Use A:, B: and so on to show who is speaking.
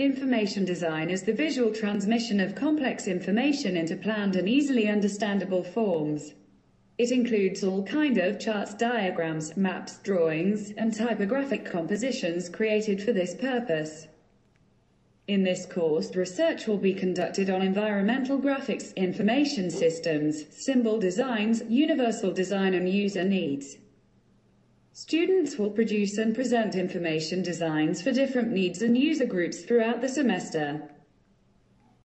A: Information design is the visual transmission of complex information into planned and easily understandable forms. It includes all kind of charts, diagrams, maps, drawings, and typographic compositions created for this purpose. In this course, research will be conducted on environmental graphics, information systems, symbol designs, universal design and user needs. Students will produce and present information designs for different needs and user groups throughout the semester.